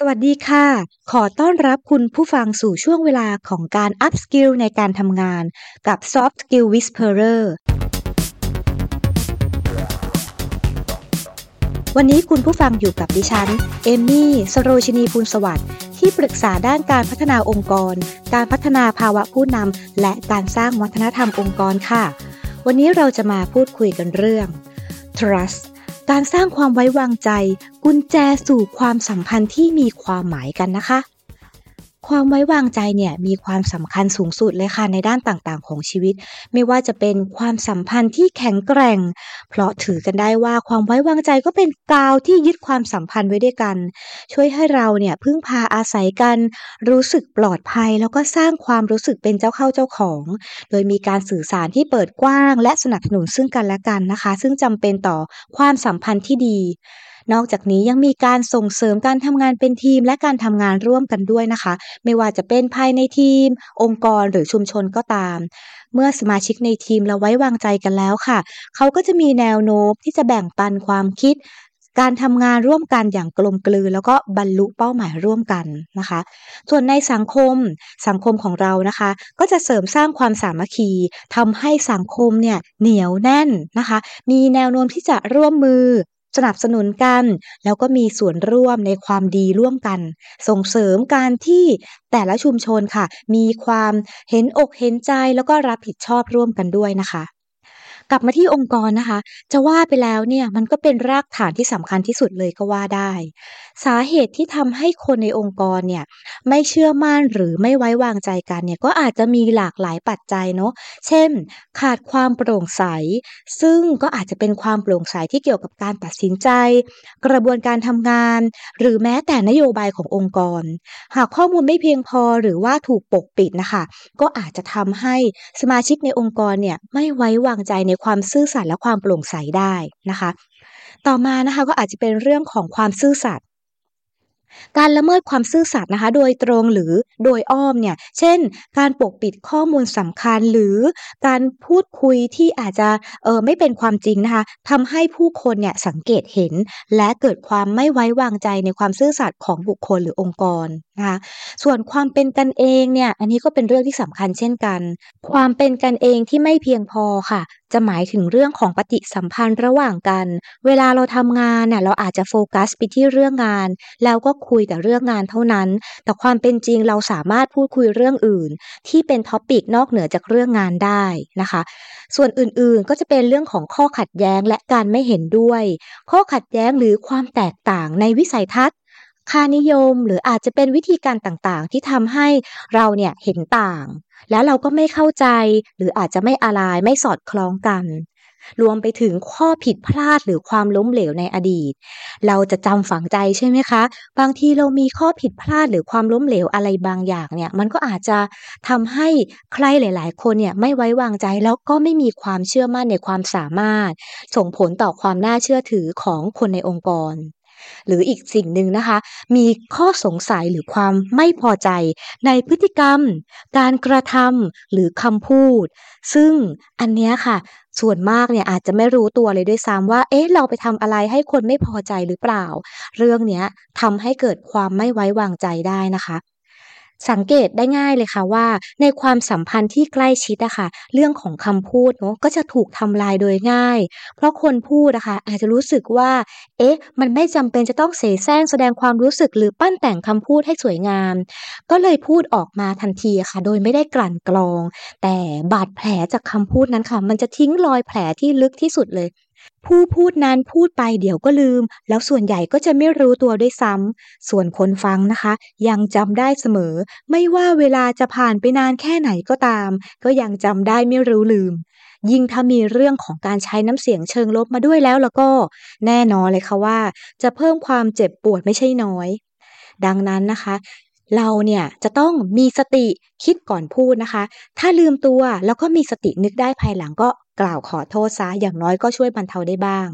สวัสดีค่ะ ขอต้อนรับคุณผู้ฟังสู่ช่วงเวลาของการ Up Skill ในการทำงานกับ Soft Skill Whisperer วันนี้คุณผู้ฟังอยู่กับดิฉัน เอมมี่ สโรชินีภูลสวัสดิ์ที่ปรึกษาด้านการพัฒนาองค์กร การพัฒนาภาวะผู้นำและการสร้างวัฒนธรรมองค์กรค่ะ วันนี้เราจะมาพูดคุยกันเรื่อง trust การสร้างความไว้วางใจ กุญแจสู่ความสัมพันธ์ที่มีความหมายกันนะคะ ความไว้วางใจเนี่ยมีความสำคัญสูงสุดเลยค่ะในด้านต่างๆ ของชีวิต ไม่ว่าจะเป็นความสัมพันธ์ที่แข็งแกร่ง เพราะถือกันได้ว่าความไว้วางใจก็เป็นกาวที่ยึดความสัมพันธ์ไว้ด้วยกัน ช่วยให้เราเนี่ยพึ่งพาอาศัยกัน รู้สึกปลอดภัย แล้วก็สร้างความรู้สึกเป็นเจ้าเข้าเจ้าของ โดยมีการสื่อสารที่เปิดกว้าง และสนับสนุนซึ่งกันและกันนะคะ ซึ่งจำเป็นต่อความสัมพันธ์ที่ดี นอกจากนี้ยังมีการส่งเสริมการทำงานเป็นทีม และการทำงานร่วมกันด้วยนะคะ ไม่ว่าจะเป็นภายในทีม องค์กรหรือชุมชนก็ตาม เมื่อสมาชิกในทีมเราไว้วางใจกันแล้วค่ะ เขาก็จะมีแนวโน้มที่จะแบ่งปันความคิดการทำงานร่วมกันอย่างกลมกลืนแล้วก็บรรลุเป้าหมายร่วมกันนะคะ ส่วนในสังคมสังคมของเรานะคะ ก็จะเสริมสร้างความสามัคคีทำให้สังคมเนี่ยเหนียวแน่นนะคะ มีแนวโน้มที่จะร่วมมือ สนับสนุนกัน แล้วก็มีส่วนร่วมในความดีร่วมกัน ส่งเสริมการที่แต่ละชุมชนค่ะ มีความเห็นอกเห็นใจแล้วก็รับผิดชอบร่วมกันด้วยนะคะ กลับมาที่องค์กรนะคะ จะว่าไปแล้วเนี่ยมันก็เป็นรากฐานที่สำคัญที่สุดเลยก็ว่าได้ สาเหตุที่ทำให้คนในองค์กรเนี่ยไม่เชื่อมั่นหรือไม่ไว้วางใจกันเนี่ยก็อาจจะมีหลากหลายปัจจัยเนาะเช่น ขาดความโปร่งใส ซึ่งก็อาจจะเป็นความโปร่งใสที่เกี่ยวกับการตัดสินใจ กระบวนการทำงาน หรือแม้แต่นโยบายขององค์กร หากข้อมูลไม่เพียงพอหรือว่าถูกปกปิดนะคะ ก็อาจจะทำให้สมาชิกในองค์กรเนี่ยไม่ไว้วางใจในความซื่อสัตย์และความโปร่งใสได้นะคะ ต่อมานะคะก็อาจจะเป็นเรื่องของความซื่อสัตย์การละเมิดความซื่อสัตย์นะคะ โดยตรงหรือโดยอ้อมเนี่ย เช่น การปกปิดข้อมูลสำคัญหรือการพูดคุยที่อาจจะเออไม่เป็นความจริงนะคะทำให้ผู้คนเนี่ยสังเกตเห็น และเกิดความไม่ไว้วางใจในความซื่อสัตย์ของบุคคลหรือองค์กร นะคะส่วนความเป็นกันเองเนี่ยอันนี้ก็เป็นเรื่องที่สำคัญเช่นกัน ความเป็นกันเองที่ไม่เพียงพอค่ะ จะหมายถึงเรื่องของปฏิสัมพันธ์ระหว่างกัน เวลาเราทำงานน่ะเราอาจจะโฟกัสไปที่เรื่องงาน แล้วก็คุยแต่เรื่องงานเท่านั้น แต่ความเป็นจริงเราสามารถพูดคุยเรื่องอื่น ที่เป็นท็อปิกนอกเหนือจากเรื่องงานได้นะคะ ส่วนอื่นๆก็จะเป็นเรื่องของข้อขัดแย้งและการไม่เห็นด้วย ข้อขัดแย้งหรือความแตกต่างในวิสัยทัศน์ ค่านิยมหรืออาจจะเป็นวิธีการต่างๆ ที่ทำให้เราเนี่ยเห็นต่าง แล้วเราก็ไม่เข้าใจ หรืออาจจะไม่อะไรไม่สอดคล้องกัน รวมไปถึงข้อผิดพลาดหรือความล้มเหลวในอดีต เราจะจำฝังใจใช่ไหมคะ บางทีเรามีข้อผิดพลาดหรือความล้มเหลวอะไรบางอย่างเนี่ย มันก็อาจจะทำให้ใครหลาย ๆ คนเนี่ยไม่ไว้วางใจแล้วก็ไม่มีความเชื่อมั่นในความสามารถ ส่งผลต่อความน่าเชื่อถือของคนในองค์กร หรืออีกสิ่งหนึ่งนะคะ มีข้อสงสัยหรือความไม่พอใจ ในพฤติกรรม การกระทำหรือคำพูด ซึ่งอันเนี้ยค่ะส่วนมากเนี่ยอาจจะไม่รู้ตัวเลยด้วยซ้ำว่า เอ๊ะ เราไปทำอะไรให้คนไม่พอใจหรือเปล่า เรื่องเนี้ยทำให้เกิดความไม่ไว้วางใจได้นะคะ สังเกตได้ง่ายเลยค่ะว่า ในความสัมพันธ์ที่ใกล้ชิดอะค่ะ เรื่องของคำพูดเนาะก็จะถูกทำลายโดยง่าย เพราะคนพูดนะคะอาจจะรู้สึกว่า เอ๊ะ มันไม่จำเป็นจะต้องเสแสร้งแสดงความรู้สึกหรือปั้นแต่งคำพูดให้สวยงาม ก็เลยพูดออกมาทันทีค่ะ โดยไม่ได้กลั่นกรอง แต่บาดแผลจากคำพูดนั้นค่ะ มันจะทิ้งรอยแผลที่ลึกที่สุดเลย ผู้พูดนั้นพูดไปเดี๋ยวก็ลืม แล้วส่วนใหญ่ก็จะไม่รู้ตัวด้วยซ้ำส่วนคนฟังนะคะ ยังจำได้เสมอ ไม่ว่าเวลาจะผ่านไปนานแค่ไหนก็ตาม ก็ยังจำได้ไม่รู้ลืม ยิ่งถ้ามีเรื่องของการใช้น้ำเสียงเชิงลบมาด้วยแล้วแล้วก็ แน่นอนเลยค่ะว่า จะเพิ่มความเจ็บปวดไม่ใช่น้อย ดังนั้นนะคะเราเนี่ยจะต้องมีสติคิดก่อนพูดนะคะ ถ้าลืมตัวแล้วก็มีสตินึกได้ภายหลังก็ กล่าวขอโทษซะอย่างน้อยก็ช่วยบรรเทาได้บ้าง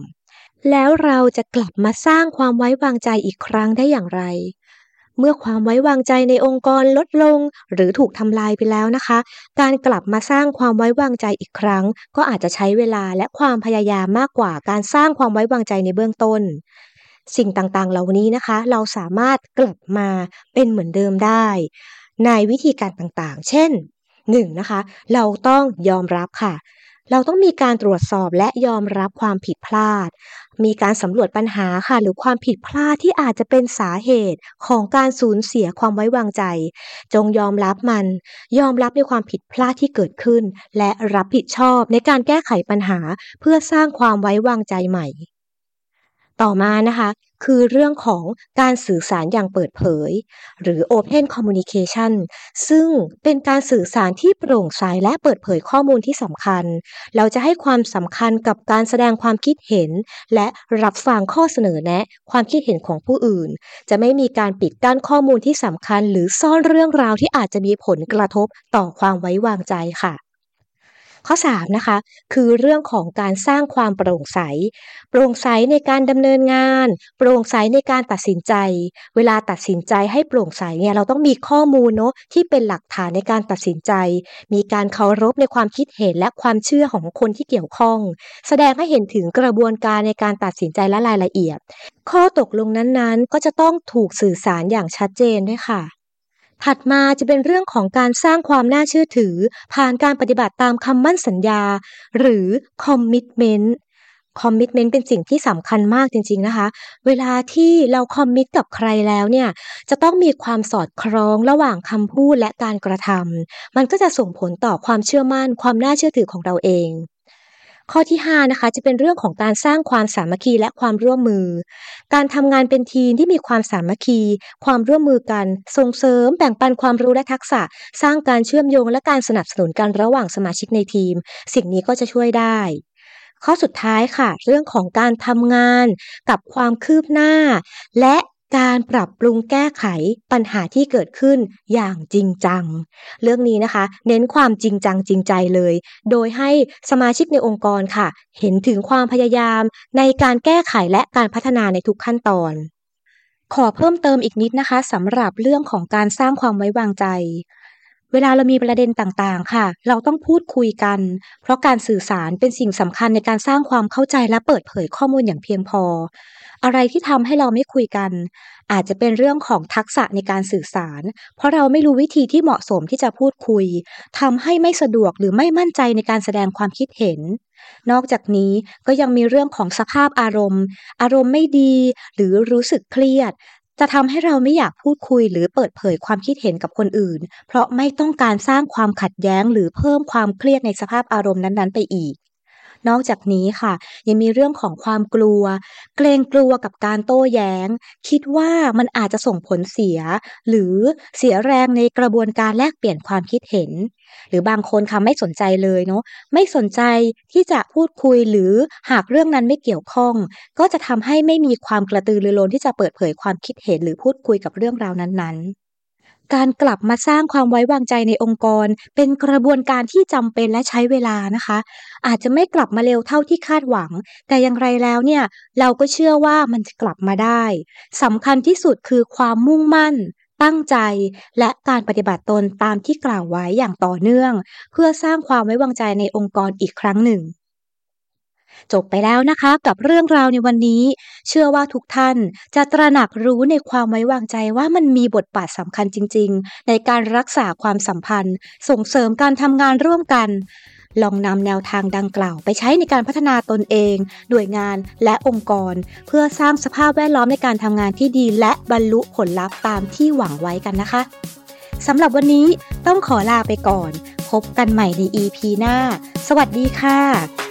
แล้วเราจะกลับมาสร้างความไว้วางใจอีกครั้งได้อย่างไร เมื่อความไว้วางใจในองค์กรลดลงหรือถูกทำลายไปแล้วนะคะ การกลับมาสร้างความไว้วางใจอีกครั้ง ก็อาจจะใช้เวลาและความพยายามมากกว่าการสร้างความไว้วางใจในเบื้องต้น สิ่งต่างๆ เหล่านี้นะคะ เราสามารถกลับมาเป็นเหมือนเดิมได้ ในวิธีการต่างๆ เช่น 1. นะคะ เราต้องยอมรับค่ะ เราต้องมีการตรวจสอบและยอมรับความผิดพลาด มีการสำรวจปัญหาค่ะ หรือความผิดพลาดที่อาจจะเป็นสาเหตุของการสูญเสียความไว้วางใจ จงยอมรับมัน ยอมรับในความผิดพลาดที่เกิดขึ้น และรับผิดชอบในการแก้ไขปัญหาเพื่อสร้างความไว้วางใจใหม่ ต่อมานะคะ คือเรื่องของการสื่อสารอย่างเปิดเผย หรือ Open Communication ซึ่งเป็นการสื่อสารที่โปร่งใสและเปิดเผยข้อมูลที่สำคัญ เราจะให้ความสำคัญกับการแสดงความคิดเห็น และรับฟังข้อเสนอแนะ ความคิดเห็นของผู้อื่น จะไม่มีการปิดกั้นข้อมูลที่สำคัญ หรือซ่อนเรื่องราวที่อาจจะมีผลกระทบต่อความไว้วางใจค่ะ ข้อ3นะคะคือเรื่องของการสร้างความโปร่งใส โปร่งใสในการดำเนินงาน โปร่งใสในการตัดสินใจ เวลาตัดสินใจให้โปร่งใสเนี่ยเราต้องมีข้อมูลเนาะที่เป็นหลักฐานในการตัดสินใจ มีการเคารพในความคิดเห็นและความเชื่อของคนที่เกี่ยวข้อง แสดงให้เห็นถึงกระบวนการในการตัดสินใจและรายละเอียด ข้อตกลงนั้นๆ ก็จะต้องถูกสื่อสารอย่างชัดเจนด้วยค่ะ ถัดมาจะเป็นเรื่องของการสร้างความน่าเชื่อถือ ผ่านการปฏิบัติตามคำมั่นสัญญา หรือคอมมิชเมนต์คอมมิชเมนต์เป็นสิ่งที่สำคัญมากจริง ๆนะคะ เวลาที่เราคอมมิตกับใครแล้วเนี่ย จะต้องมีความสอดคล้องระหว่างคำพูดและการกระทำมันก็จะส่งผลต่อความเชื่อมั่น ความน่าเชื่อถือของเราเอง ข้อที่5นะคะจะเป็นเรื่องของการสร้างความสามัคคีและความร่วมมือ การทำงานเป็นทีมที่มีความสามัคคี ความร่วมมือกัน ส่งเสริม แบ่งปันความรู้และทักษะ สร้างการเชื่อมโยงและการสนับสนุนกันระหว่างสมาชิกในทีม สิ่งนี้ก็จะช่วยได้ข้อสุดท้ายค่ะ เรื่องของการทำงานกับความคืบหน้า และ การปรับปรุงแก้ไขปัญหาที่เกิดขึ้นอย่างจริงจัง เรื่องนี้นะคะ เน้นความจริงจังจริงใจเลย โดยให้สมาชิกในองค์กรค่ะ เห็นถึงความพยายามในการแก้ไขและการพัฒนาในทุกขั้นตอน ขอเพิ่มเติมอีกนิดนะคะสำหรับเรื่องของการสร้างความไว้วางใจเวลาเรามีประเด็นต่างๆ ค่ะ เราต้องพูดคุยกัน เพราะการสื่อสารเป็นสิ่งสำคัญในการสร้างความเข้าใจและเปิดเผยข้อมูลอย่างเพียงพอ อะไรที่ทำให้เราไม่คุยกัน อาจจะเป็นเรื่องของทักษะในการสื่อสาร เพราะเราไม่รู้วิธีที่เหมาะสมที่จะพูดคุยทำให้ไม่สะดวกหรือไม่มั่นใจในการแสดงความคิดเห็น นอกจากนี้ก็ยังมีเรื่องของสภาพอารมณ์ อารมณ์ไม่ดี หรือรู้สึกเครียด จะทำให้เราไม่อยากพูดคุยหรือเปิดเผยความคิดเห็นกับคนอื่น เพราะไม่ต้องการสร้างความขัดแย้งหรือเพิ่มความเครียดในสภาพอารมณ์นั้นๆ ไปอีก นอกจากนี้ค่ะ ยังมีเรื่องของความกลัว เกรงกลัวกับการโต้แย้ง คิดว่ามันอาจจะส่งผลเสีย หรือเสียแรงในกระบวนการแลกเปลี่ยนความคิดเห็น หรือบางคนค่ะไม่สนใจเลยเนาะไม่สนใจที่จะพูดคุยหรือหากเรื่องนั้นไม่เกี่ยวข้อง ก็จะทำให้ไม่มีความกระตือรือร้นที่จะเปิดเผยความคิดเห็นหรือพูดคุยกับเรื่องราวนั้นๆ การกลับมาสร้างความไว้วางใจในองค์กร เป็นกระบวนการที่จำเป็นและใช้เวลานะคะ อาจจะไม่กลับมาเร็วเท่าที่คาดหวัง แต่อย่างไรแล้วเนี่ยเราก็เชื่อว่ามันจะกลับมาได้สำคัญที่สุดคือความมุ่งมั่น ตั้งใจ และการปฏิบัติตนตามที่กล่าวไว้อย่างต่อเนื่อง เพื่อสร้างความไว้วางใจในองค์กรอีกครั้งหนึ่ง จบไปแล้วนะคะกับเรื่องราวในวันนี้ เชื่อว่าทุกท่านจะตระหนักรู้ในความไว้วางใจว่ามันมีบทบาทสำคัญจริง ๆ ในการรักษาความสัมพันธ์ ส่งเสริมการทำงานร่วมกัน ลองนำแนวทางดังกล่าว ไปใช้ในการพัฒนาตนเอง หน่วยงานและองค์กร เพื่อสร้างสภาพแวดล้อมในการทำงานที่ดี และบรรลุผลลัพธ์ตามที่หวังไว้กันนะคะสำหรับวันนี้ต้องขอลาไปก่อน พบกันใหม่ใน EP หน้า สวัสดีค่ะ